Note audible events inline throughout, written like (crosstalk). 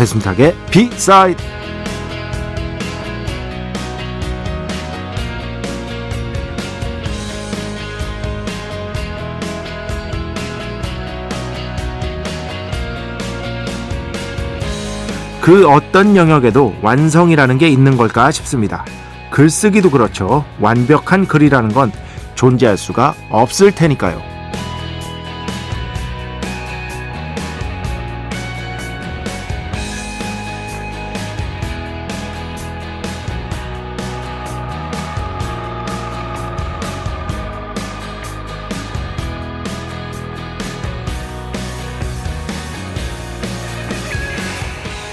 배순탁의 비사이드 그 어떤 영역에도 완성이라는 게 있는 걸까 싶습니다. 글쓰기도 그렇죠. 완벽한 글이라는 건 존재할 수가 없을 테니까요.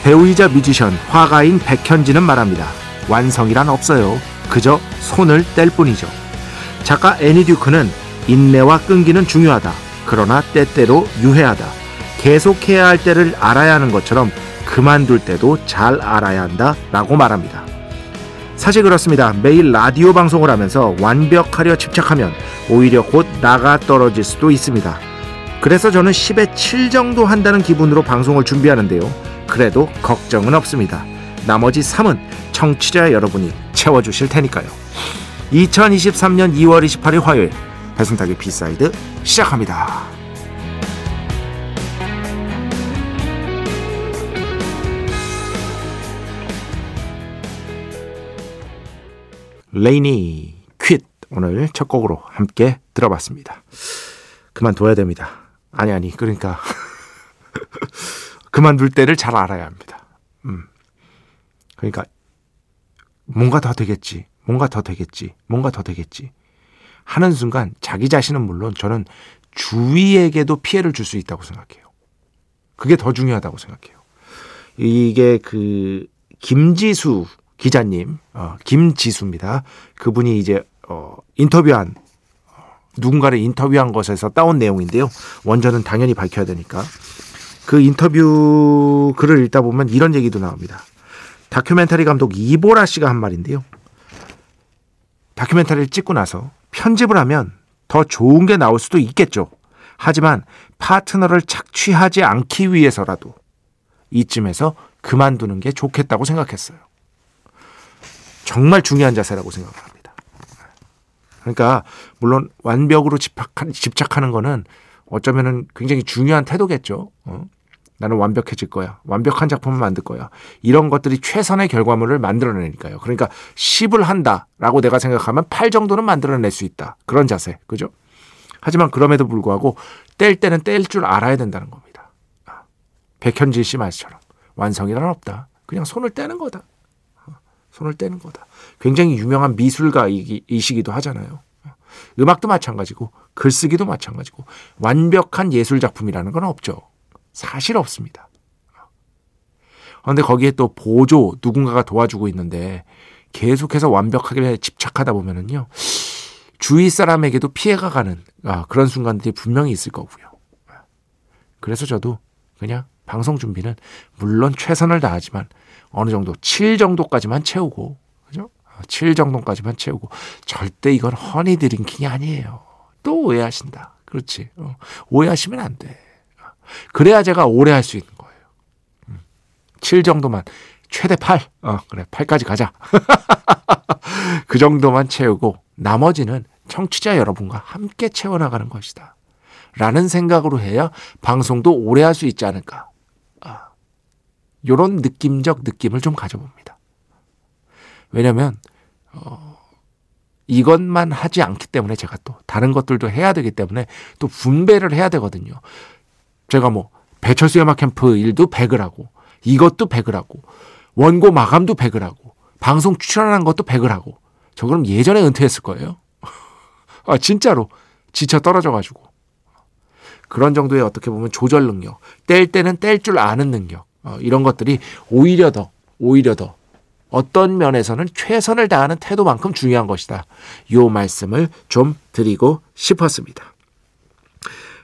배우이자 뮤지션, 화가인 백현진은 말합니다. 완성이란 없어요. 그저 손을 뗄 뿐이죠. 작가 애니 듀크는 인내와 끈기는 중요하다. 그러나 때때로 유해하다. 계속해야 할 때를 알아야 하는 것처럼 그만둘 때도 잘 알아야 한다. 라고 말합니다. 사실 그렇습니다. 매일 라디오 방송을 하면서 완벽하려 집착하면 오히려 곧 나가 떨어질 수도 있습니다. 그래서 저는 10에 7 정도 한다는 기분으로 방송을 준비하는데요. 그래도 걱정은 없습니다. 나머지 3은 청취자 여러분이 채워주실 테니까요. 2023년 2월 28일 화요일 배순탁의 B side 시작합니다. 레이니 퀴트 오늘 첫 곡으로 함께 들어봤습니다. 그만둬야 됩니다. 아니 아니 그러니까 (laughs) 그만둘 때를 잘 알아야 합니다. 음. 그러니까 뭔가 더 되겠지, 뭔가 더 되겠지, 뭔가 더 되겠지 하는 순간 자기 자신은 물론 저는 주위에게도 피해를 줄 수 있다고 생각해요. 그게 더 중요하다고 생각해요. 이게 그 김지수 기자님, 어, 김지수입니다. 그분이 이제 어, 인터뷰한 어, 누군가를 인터뷰한 것에서 따온 내용인데요. 원전은 당연히 밝혀야 되니까. 그 인터뷰 글을 읽다 보면 이런 얘기도 나옵니다. 다큐멘터리 감독 이보라 씨가 한 말인데요. 다큐멘터리를 찍고 나서 편집을 하면 더 좋은 게 나올 수도 있겠죠. 하지만 파트너를 착취하지 않기 위해서라도 이쯤에서 그만두는 게 좋겠다고 생각했어요. 정말 중요한 자세라고 생각합니다. 그러니까 물론 완벽으로 집착하는 거는 어쩌면은 굉장히 중요한 태도겠죠. 어? 나는 완벽해질 거야. 완벽한 작품을 만들 거야. 이런 것들이 최선의 결과물을 만들어내니까요. 그러니까 10을 한다라고 내가 생각하면 8 정도는 만들어낼 수 있다. 그런 자세. 그죠? 하지만 그럼에도 불구하고 뗄 때는 뗄 줄 알아야 된다는 겁니다. 아, 백현진 씨 말처럼 완성이란 없다. 그냥 손을 떼는 거다. 어, 손을 떼는 거다. 굉장히 유명한 미술가이시기도 하잖아요. 어, 음악도 마찬가지고 글쓰기도 마찬가지고 완벽한 예술 작품이라는 건 없죠. 사실 없습니다. 그런데 거기에 또 보조 누군가가 도와주고 있는데 계속해서 완벽하게 집착하다 보면은요 주위 사람에게도 피해가 가는 아, 그런 순간들이 분명히 있을 거고요. 그래서 저도 그냥 방송 준비는 물론 최선을 다하지만 어느 정도 7 정도까지만 채우고 그죠? 7 정도까지만 채우고 절대 이건 허니 드링킹이 아니에요. 또 오해하신다. 그렇지. 어, 오해하시면 안 돼. 그래야 제가 오래 할 수 있는 거예요. 7 음. 정도만 최대 8. 어, 그래. 8까지 가자. (laughs) 그 정도만 채우고 나머지는 청취자 여러분과 함께 채워나가는 것이다. 라는 생각으로 해야 방송도 오래 할 수 있지 않을까. 아, 요런 느낌적 느낌을 좀 가져봅니다. 왜냐면, 어, 이것만 하지 않기 때문에 제가 또 다른 것들도 해야 되기 때문에 또 분배를 해야 되거든요. 제가 뭐 배철수 음악 캠프 일도 100을 하고 이것도 100을 하고 원고 마감도 100을 하고 방송 출연한 것도 100을 하고 저 그럼 예전에 은퇴했을 거예요. (laughs) 아 진짜로 지쳐 떨어져 가지고 그런 정도의 어떻게 보면 조절 능력, 뗄 때는 뗄 줄 아는 능력 어, 이런 것들이 오히려 더 오히려 더 어떤 면에서는 최선을 다하는 태도만큼 중요한 것이다. 요 말씀을 좀 드리고 싶었습니다.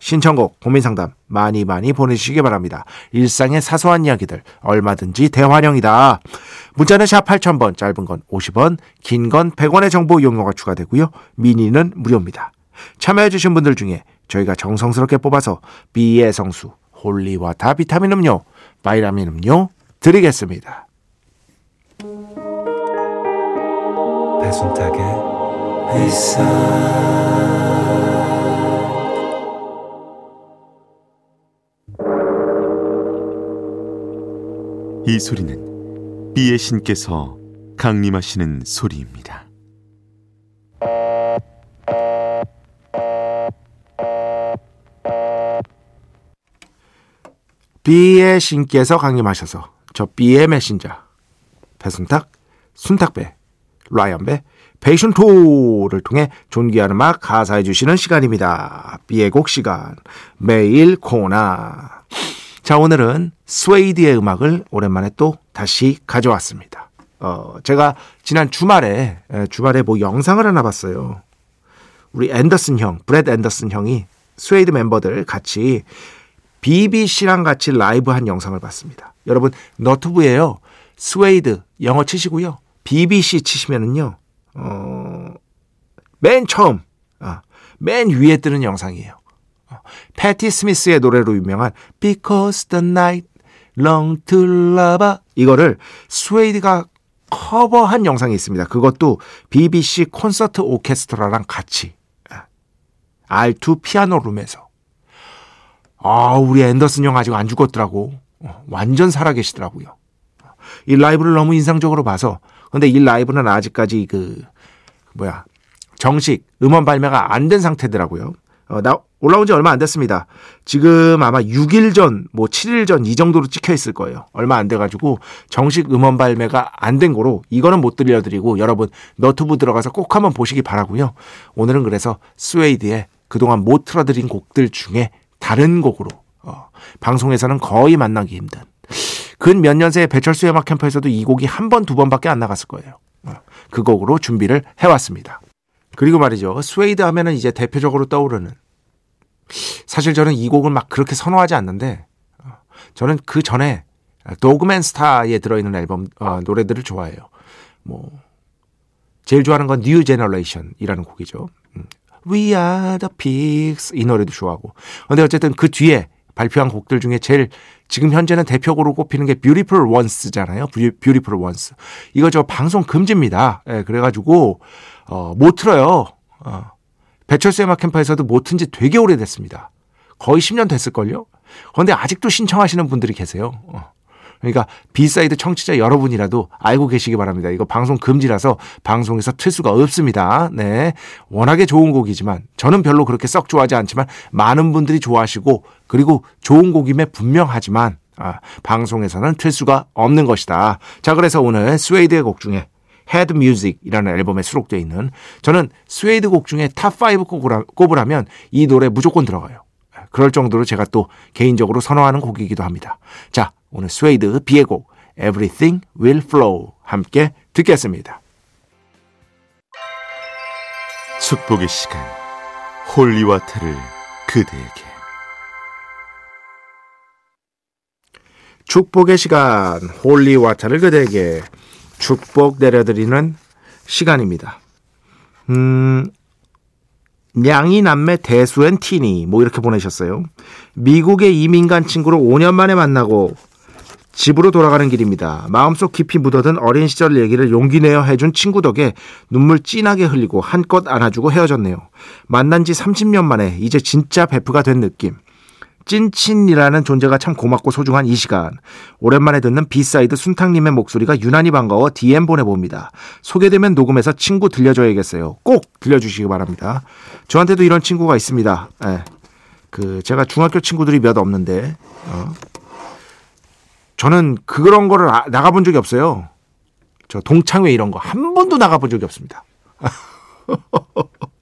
신청곡 고민상담 많이 많이 보내주시기 바랍니다. 일상의 사소한 이야기들 얼마든지 대환영이다. 문자는 샵 8000번 짧은 건 50원 긴 건 100원의 정보 이용료가 추가되고요. 미니는 무료입니다. 참여해주신 분들 중에 저희가 정성스럽게 뽑아서 B의 성수, holy water 비타민 음료, 바이라민 음료 드리겠습니다. 배순탁의 회사 이 소리는 비의 신께서 강림하시는 소리입니다. B의 신께서 강림하셔서 저 B의 메신저 배순탁, 순탁배, 라이언배, 베이션토를 통해 존귀한 음악 가사해 주시는 시간입니다. B의 곡 시간 매일 코너 자 오늘은 스웨이드의 음악을 오랜만에 또 다시 가져왔습니다. 어 제가 지난 주말에 주말에 뭐 영상을 하나 봤어요. 우리 앤더슨 형, 브렛 앤더슨 형이 스웨이드 멤버들 같이 BBC랑 같이 라이브 한 영상을 봤습니다. 여러분 너튜브에요. 스웨이드 영어 치시고요. BBC 치시면은요. 어, 맨 처음 아, 맨 위에 뜨는 영상이에요. 어, 패티 스미스의 노래로 유명한 Because the Night Belongs to Lovers 이거를 스웨이드가 커버한 영상이 있습니다. 그것도 BBC 콘서트 오케스트라랑 같이 R2 피아노 룸에서 아, 우리 앤더슨 형 아직 안 죽었더라고. 어, 완전 살아계시더라고요. 이 라이브를 너무 인상적으로 봐서 근데 이 라이브는 아직까지 그 뭐야 정식 음원 발매가 안 된 상태더라고요. 어, 나 올라온 지 얼마 안 됐습니다. 지금 아마 6일 전, 뭐 7일 전 이 정도로 찍혀 있을 거예요. 얼마 안 돼가지고 정식 음원 발매가 안 된 거로 이거는 못 들려드리고 여러분 너튜브 들어가서 꼭 한번 보시기 바라고요. 오늘은 그래서 스웨이드의 그동안 못 틀어드린 곡들 중에 다른 곡으로 어, 방송에서는 거의 만나기 힘든 근 몇 년 새 배철수 음악 캠프에서도 이 곡이 한 번, 두 번밖에 안 나갔을 거예요. 어, 그 곡으로 준비를 해왔습니다. 그리고 말이죠. 스웨이드 하면은 이제 대표적으로 떠오르는 사실 저는 이 곡을 막 그렇게 선호하지 않는데 어, 저는 그 전에 Dog Man Star에 들어있는 앨범 어, 노래들을 좋아해요. 뭐 제일 좋아하는 건 New Generation이라는 곡이죠. 음. We are the pigs 이 노래도 좋아하고 근데 어쨌든 그 뒤에 발표한 곡들 중에 제일 지금 현재는 대표곡으로 꼽히는 게 Beautiful Ones잖아요. Beautiful Ones. 이거 저 방송 금지입니다. 예, 그래가지고 어, 못 틀어요. 어. 배철수 음악 캠프에서도 못튼지 되게 오래됐습니다. 거의 10년 됐을걸요? 그런데 아직도 신청하시는 분들이 계세요. 어. 그러니까 B side 청취자 여러분이라도 알고 계시기 바랍니다. 이거 방송 금지라서 방송에서 틀 수가 없습니다. 네. 워낙에 좋은 곡이지만 저는 별로 그렇게 썩 좋아하지 않지만 많은 분들이 좋아하시고 그리고 좋은 곡임에 분명하지만 아, 방송에서는 틀 수가 없는 것이다. 자, 그래서 오늘 스웨이드의 곡 중에 Head Music이라는 앨범에 수록되어 있는 저는 스웨이드 곡 중에 top 5 꼽으라면 이 노래 무조건 들어가요. 그럴 정도로 제가 또 개인적으로 선호하는 곡이기도 합니다. 자, 오늘 스웨이드 비의 곡 Everything Will Flow 함께 듣겠습니다. 축복의 시간 holy water를 그대에게 축복의 시간 holy water를 그대에게 축복 내려드리는 시간입니다. 음, 냥이 남매 대수엔 티니 뭐 이렇게 보내셨어요. 미국의 이민간 친구를 5년 만에 만나고 집으로 돌아가는 길입니다. 마음속 깊이 묻어둔 어린 시절 얘기를 용기 내어 해준 친구 덕에 눈물 진하게 흘리고 한껏 안아주고 헤어졌네요. 만난 지 30년 만에 이제 진짜 베프가 된 느낌. 찐친이라는 존재가 참 고맙고 소중한 이 시간. 오랜만에 듣는 B side 순탕님의 목소리가 유난히 반가워 DM 보내봅니다. 소개되면 녹음해서 친구 들려줘야겠어요. 꼭 들려주시기 바랍니다. 저한테도 이런 친구가 있습니다. 예. 그 제가 중학교 친구들이 몇 없는데 어. 저는 그런 거를 아, 나가본 적이 없어요. 저 동창회 이런 거 한 번도 나가본 적이 없습니다. (laughs)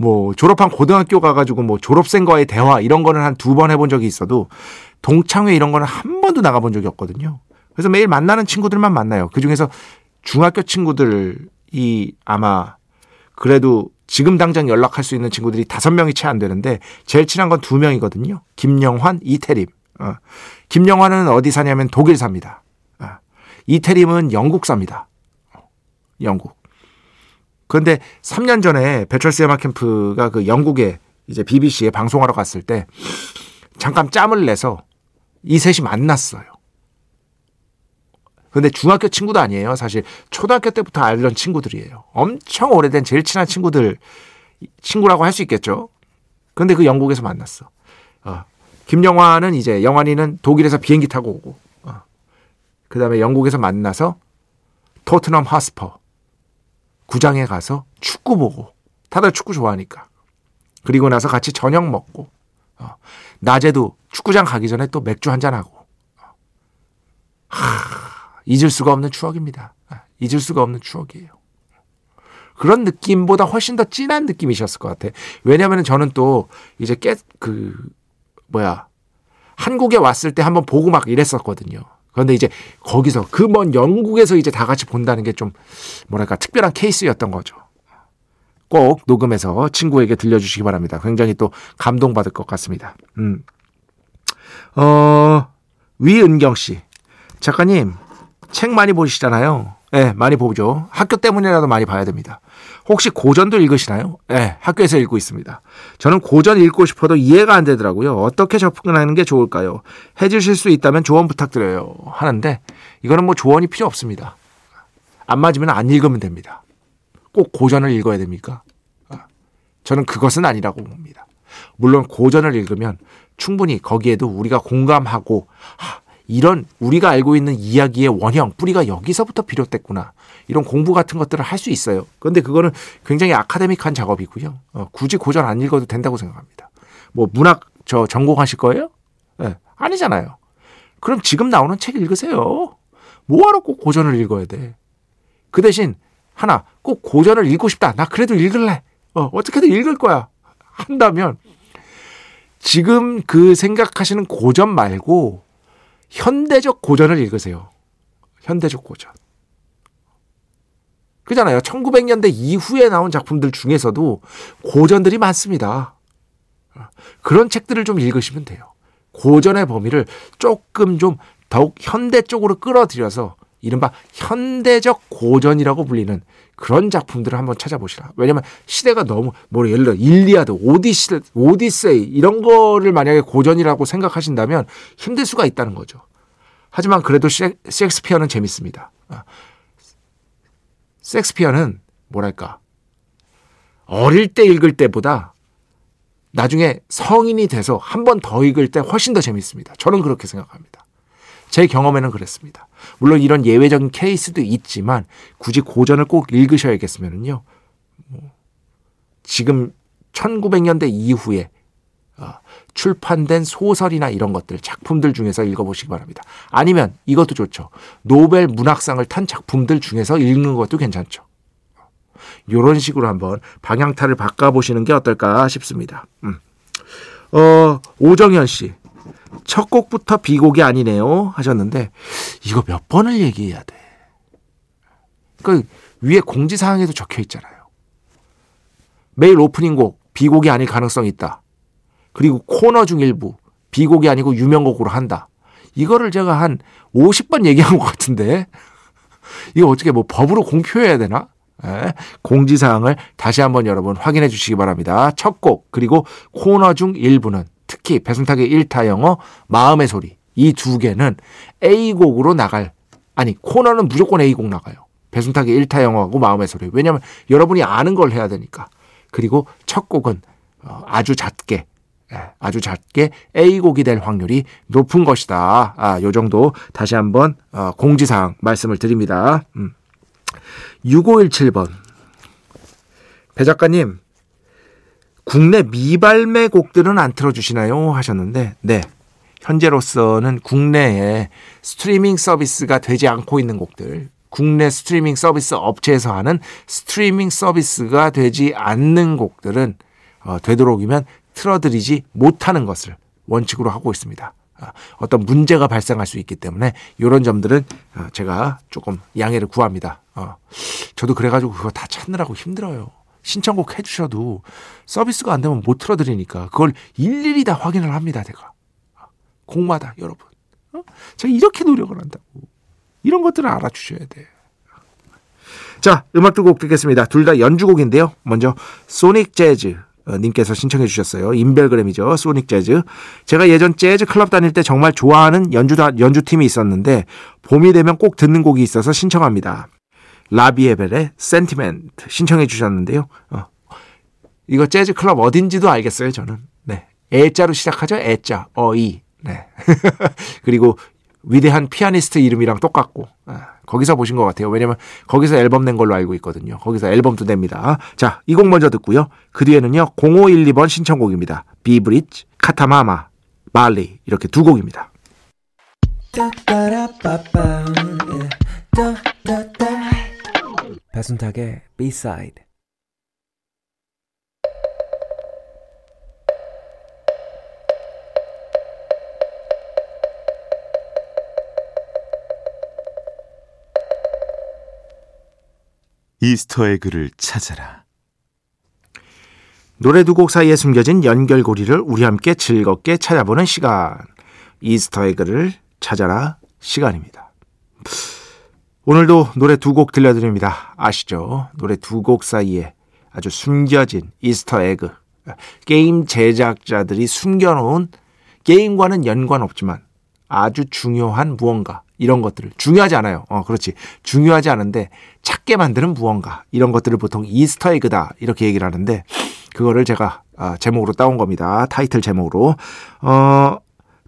뭐 졸업한 고등학교 가가지고 뭐 졸업생과의 대화 이런 거는 한 두 번 해본 적이 있어도 동창회 이런 거는 한 번도 나가본 적이 없거든요. 그래서 매일 만나는 친구들만 만나요. 그 중에서 중학교 친구들이 아마 그래도 지금 당장 연락할 수 있는 친구들이 다섯 명이 채 안 되는데 제일 친한 건 두 명이거든요. 김영환, 이태림. 어. 김영환은 어디 사냐면 독일 삽니다. 어. 이태림은 영국 삽니다. 영국. 그런데 3년 전에 배철수 음악 캠프가 그 영국에 이제 BBC에 방송하러 갔을 때 잠깐 짬을 내서 이 셋이 만났어요. 근데 중학교 친구도 아니에요. 사실 초등학교 때부터 알던 친구들이에요. 엄청 오래된 제일 친한 친구들 친구라고 할 수 있겠죠. 근데 그 영국에서 만났어. 어. 김영환은 이제 영환이는 독일에서 비행기 타고 오고 어. 그다음에 영국에서 만나서 토트넘 하스퍼 구장에 가서 축구 보고 다들 축구 좋아하니까 그리고 나서 같이 저녁 먹고 어. 낮에도 축구장 가기 전에 또 맥주 한잔 하고 어. 하, 잊을 수가 없는 추억입니다. 아, 잊을 수가 없는 추억이에요. 그런 느낌보다 훨씬 더 진한 느낌이셨을 것 같아. 왜냐하면 저는 또 이제 깨 그 뭐야 한국에 왔을 때 한번 보고 막 이랬었거든요. 그런데 이제 거기서 그 먼 영국에서 이제 다 같이 본다는 게 좀 뭐랄까 특별한 케이스였던 거죠. 꼭 녹음해서 친구에게 들려주시기 바랍니다. 굉장히 또 감동받을 것 같습니다. 음. 어, 위은경 씨. 작가님, 책 많이 보시잖아요. 예, 네, 많이 보죠. 학교 때문이라도 많이 봐야 됩니다. 혹시 고전도 읽으시나요? 예, 네, 학교에서 읽고 있습니다. 저는 고전 읽고 싶어도 이해가 안 되더라고요. 어떻게 접근하는 게 좋을까요? 해주실 수 있다면 조언 부탁드려요. 하는데 이거는 뭐 조언이 필요 없습니다. 안 맞으면 안 읽으면 됩니다. 꼭 고전을 읽어야 됩니까? 아, 저는 그것은 아니라고 봅니다. 물론 고전을 읽으면 충분히 거기에도 우리가 공감하고 이런 우리가 알고 있는 이야기의 원형 뿌리가 여기서부터 비롯됐구나 이런 공부 같은 것들을 할 수 있어요. 그런데 그거는 굉장히 아카데믹한 작업이고요. 어, 굳이 고전 안 읽어도 된다고 생각합니다. 뭐 문학 저 전공하실 거예요? 네, 아니잖아요. 그럼 지금 나오는 책 읽으세요. 뭐하러 꼭 고전을 읽어야 돼? 그 대신 하나 꼭 고전을 읽고 싶다. 나 그래도 읽을래. 어, 어떻게든 읽을 거야. 한다면 지금 그 생각하시는 고전 말고 현대적 고전을 읽으세요. 현대적 고전. 그잖아요. 1900년대 이후에 나온 작품들 중에서도 고전들이 많습니다. 그런 책들을 좀 읽으시면 돼요. 고전의 범위를 조금 좀 더욱 현대 쪽으로 끌어들여서 이른바 현대적 고전이라고 불리는 그런 작품들을 한번 찾아보시라. 왜냐면 시대가 너무 뭐 예를 들어 일리아드, 오디시, 오디세이 이런 거를 만약에 고전이라고 생각하신다면 힘들 수가 있다는 거죠. 하지만 그래도 셰익스피어는 재밌습니다. 아, 섹스피어는 뭐랄까 어릴 때 읽을 때보다 나중에 성인이 돼서 한 번 더 읽을 때 훨씬 더 재밌습니다. 저는 그렇게 생각합니다. 제 경험에는 그랬습니다. 물론 이런 예외적인 케이스도 있지만 굳이 고전을 꼭 읽으셔야겠으면요. 뭐 지금 1900년대 이후에 어, 출판된 소설이나 이런 것들, 작품들 중에서 읽어보시기 바랍니다. 아니면 이것도 좋죠. 노벨 문학상을 탄 작품들 중에서 읽는 것도 괜찮죠. 이런 식으로 한번 방향타를 바꿔보시는 게 어떨까 싶습니다. 음. 어, 오정현 씨. 첫 곡부터 비곡이 아니네요. 하셨는데, 이거 몇 번을 얘기해야 돼. 그, 위에 공지 사항에도 적혀 있잖아요. 매일 오프닝 곡, 비곡이 아닐 가능성이 있다. 그리고 코너 중 일부 비곡이 아니고 유명곡으로 한다. 이거를 제가 한 50번 얘기한 것 같은데 (laughs) 이거 어떻게 뭐 법으로 공표해야 되나? 네, 공지사항을 다시 한번 여러분 확인해 주시기 바랍니다. 첫 곡 그리고 코너 중 일부는 특히 배순탁의 1타 영어 마음의 소리 이 두 개는 A곡으로 나갈 아니 코너는 무조건 A곡 나가요. 배순탁의 1타 영화하고 마음의 소리. 왜냐하면 여러분이 아는 걸 해야 되니까. 그리고 첫 곡은 어, 아주 작게 예, 아주 작게 A곡이 될 확률이 높은 것이다. 아, 요 정도 다시 한번 어, 공지사항 말씀을 드립니다. 음. 6517번. 배 작가님, 국내 미발매 곡들은 안 틀어주시나요? 하셨는데, 네. 현재로서는 국내에 스트리밍 서비스가 되지 않고 있는 곡들, 국내 스트리밍 서비스 업체에서 하는 스트리밍 서비스가 되지 않는 곡들은 어, 되도록이면 틀어드리지 못하는 것을 원칙으로 하고 있습니다. 아, 어떤 문제가 발생할 수 있기 때문에 이런 점들은 어, 제가 조금 양해를 구합니다. 어, 저도 그래가지고 그거 다 찾느라고 힘들어요. 신청곡 해주셔도 서비스가 안 되면 못 틀어드리니까 그걸 일일이 다 확인을 합니다. 제가 곡마다 여러분. 제가 이렇게 노력을 한다고. 이런 것들을 알아주셔야 돼. 자, 음악 두 곡 듣겠습니다. 둘 다 연주곡인데요. 먼저 소닉 재즈 어, 님께서 신청해 주셨어요. 인별그램이죠. 소닉 재즈. 제가 예전 재즈 클럽 다닐 때 정말 좋아하는 연주 연주팀이 있었는데 봄이 되면 꼭 듣는 곡이 있어서 신청합니다. 라비에벨의 센티멘트 신청해 주셨는데요. 어. 이거 재즈 클럽 어딘지도 알겠어요, 저는. 네. 애자로 시작하죠. 애자. 어이. 네. (laughs) 그리고 위대한 피아니스트 이름이랑 똑같고 아, 거기서 보신 것 같아요. 왜냐면 거기서 앨범 낸 걸로 알고 있거든요. 거기서 앨범도 냅니다. 자, 이 곡 먼저 듣고요. 그 뒤에는요. 0512번 신청곡입니다. 비브릿지, 카타마마, 말리 이렇게 두 곡입니다. 배순탁의 B-side Easter egg를 찾아라. 노래 두 곡 사이에 숨겨진 연결고리를 우리 함께 즐겁게 찾아보는 시간. Easter egg를 찾아라 시간입니다. 오늘도 노래 두 곡 들려드립니다. 아시죠? 노래 두 곡 사이에 아주 숨겨진 Easter egg. 게임 제작자들이 숨겨놓은 게임과는 연관 없지만 아주 중요한 무언가 이런 것들을 중요하지 않아요. 어, 그렇지. 중요하지 않은데 찾게 만드는 무언가 이런 것들을 보통 Easter egg다 이렇게 얘기를 하는데 그거를 제가 아, 제목으로 따온 겁니다. 타이틀 제목으로 어,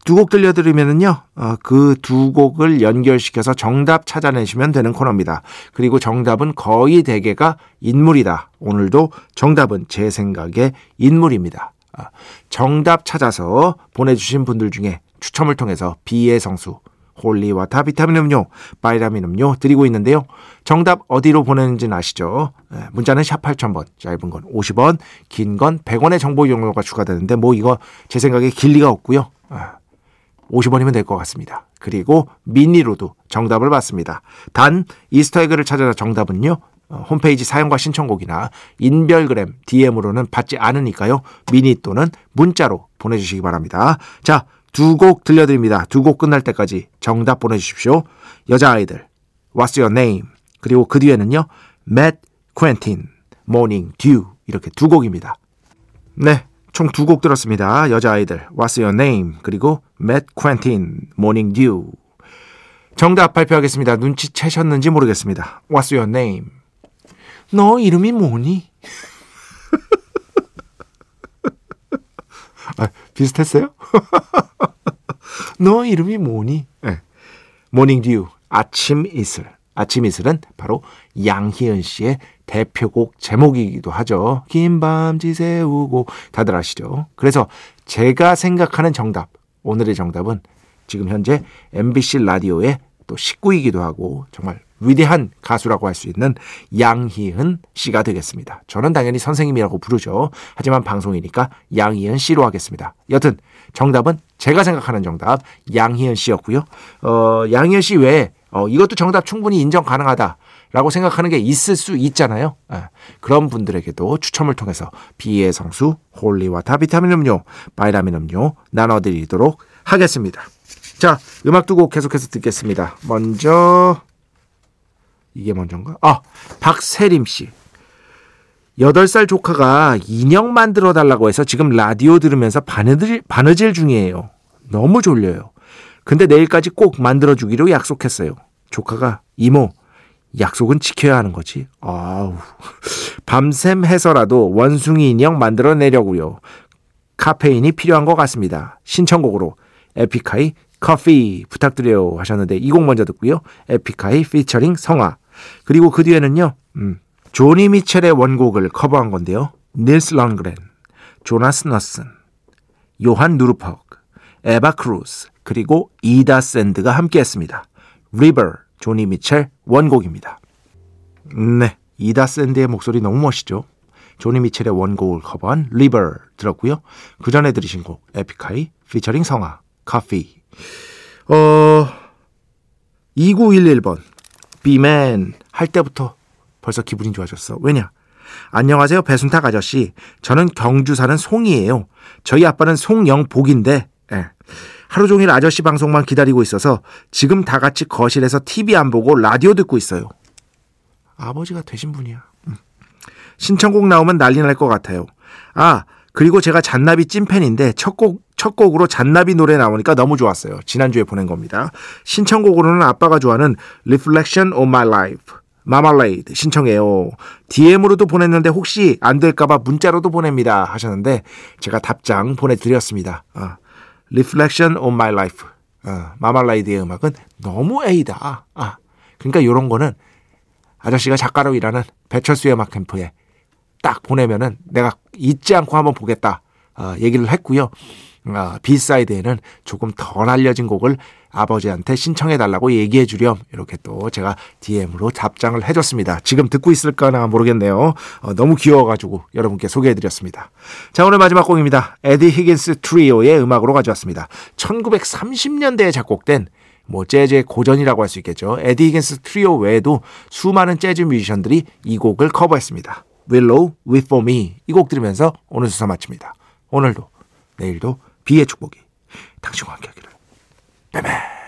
두 곡 들려드리면은요, 어, 그 두 곡을 연결시켜서 정답 찾아내시면 되는 코너입니다. 그리고 정답은 거의 대개가 인물이다. 오늘도 정답은 제 생각에 인물입니다. 아, 정답 찾아서 보내주신 분들 중에 추첨을 통해서 B의 성수, holy water 비타민 음료, 바이라민 음료 드리고 있는데요. 정답 어디로 보내는지는 아시죠? 예, 문자는 샵 8000번, 짧은 건 50원, 긴 건 100원의 정보 이용료가 추가되는데 뭐 이거 제 생각에 길 리가 없고요. 50원이면 아, 될것 같습니다. 그리고 미니로도 정답을 받습니다. 단 이스터에그를 찾아라 정답은요. 어, 홈페이지 사용과 신청곡이나 인별그램 DM으로는 받지 않으니까요. 미니 또는 문자로 보내주시기 바랍니다. 자, 두 곡 들려드립니다. 두 곡 끝날 때까지 정답 보내주십시오. 여자아이들, What's Your Name? 그리고 그 뒤에는요, Matt Quentin, Morning Dew 이렇게 두 곡입니다. 네, 총 두 곡 들었습니다. 여자아이들, What's Your Name? 그리고 Matt Quentin, Morning Dew. 정답 발표하겠습니다. 눈치채셨는지 모르겠습니다. What's Your Name? 너 이름이 뭐니? (laughs) 아, 비슷했어요? (laughs) 너 이름이 뭐니? 네. Morning Dew 아침 이슬. 아침 이슬은 바로 양희은 씨의 대표곡 제목이기도 하죠. 긴 밤 지 새우고 다들 아시죠? 그래서 제가 생각하는 정답, 오늘의 정답은 지금 현재 MBC 라디오의 또 식구이기도 하고 정말 위대한 가수라고 할 수 있는 양희은 씨가 되겠습니다. 저는 당연히 선생님이라고 부르죠. 하지만 방송이니까 양희은 씨로 하겠습니다. 여튼 정답은 제가 생각하는 정답 양희은 씨였고요. 어, 양희은 씨 외에 어, 이것도 정답 충분히 인정 가능하다. 라고 생각하는 게 있을 수 있잖아요. 아, 그런 분들에게도 추첨을 통해서 B의 성수, holy water 비타민 음료, 바이라민 음료 나눠드리도록 하겠습니다. 자, 음악 두 곡 계속해서 듣겠습니다. 먼저 이게 먼저인가? 아, 박세림 씨. 8살 조카가 인형 만들어 달라고 해서 지금 라디오 들으면서 바느질, 바느질 중이에요. 너무 졸려요. 근데 내일까지 꼭 만들어 주기로 약속했어요. 조카가 이모 약속은 지켜야 하는 거지. 아우 밤샘 해서라도 원숭이 인형 만들어내려고요. 카페인이 필요한 것 같습니다. 신청곡으로 에픽하이 커피 부탁드려요 하셨는데 이 곡 먼저 듣고요. 에픽하이 피처링 성화 그리고 그 뒤에는요. 음, 조니 미첼의 원곡을 커버한 건데요. 닐스 런그렌, 조나스 너슨, 요한 누르퍼그, 에바 크루스 그리고 이다 샌드가 함께했습니다. River 조니 미첼 원곡입니다. 네, 이다 샌드의 목소리 너무 멋있죠. 조니 미첼의 원곡을 커버한 River 들었고요. 그 전에 들으신 곡 에픽하이 피처링 성아 커피 어 2911번 비맨 할 때부터 벌써 기분이 좋아졌어. 왜냐? 안녕하세요 배순탁 아저씨. 저는 경주 사는 송이에요. 저희 아빠는 송영복인데 예. 하루 종일 아저씨 방송만 기다리고 있어서 지금 다 같이 거실에서 TV 안 보고 라디오 듣고 있어요. 아버지가 되신 분이야. 음. 신청곡 나오면 난리 날 것 같아요. 아, 그리고 제가 잔나비 찐팬인데 첫 곡, 첫 곡으로 잔나비 노래 나오니까 너무 좋았어요. 지난주에 보낸 겁니다. 신청곡으로는 아빠가 좋아하는 Reflection of My Life. 마말레이드 신청해요. DM으로도 보냈는데 혹시 안 될까봐 문자로도 보냅니다 하셨는데 제가 답장 보내드렸습니다. 어, Reflection on My Life. 어, 마말레이드의 음악은 너무 A다. 아, 그러니까 이런 거는 아저씨가 작가로 일하는 배철수의 음악 캠프에 딱 보내면은 내가 잊지 않고 한번 보겠다 어, 얘기를 했고요. 어, B side에는 조금 덜 알려진 곡을 아버지한테 신청해 달라고 얘기해 주렴 이렇게 또 제가 DM으로 답장을 해줬습니다. 지금 듣고 있을까나 모르겠네요. 어, 너무 귀여워가지고 여러분께 소개해 드렸습니다. 자 오늘 마지막 곡입니다. 에디 히긴스 트리오의 음악으로 가져왔습니다. 1930년대에 작곡된 뭐 재즈의 고전이라고 할 수 있겠죠. 에디 히긴스 트리오 외에도 수많은 재즈 뮤지션들이 이 곡을 커버했습니다. Willow, Wait For Me 이 곡 들으면서 오늘 수사 마칩니다. 오늘도 내일도 비의 축복이 당신과 함께하기를. 拜拜。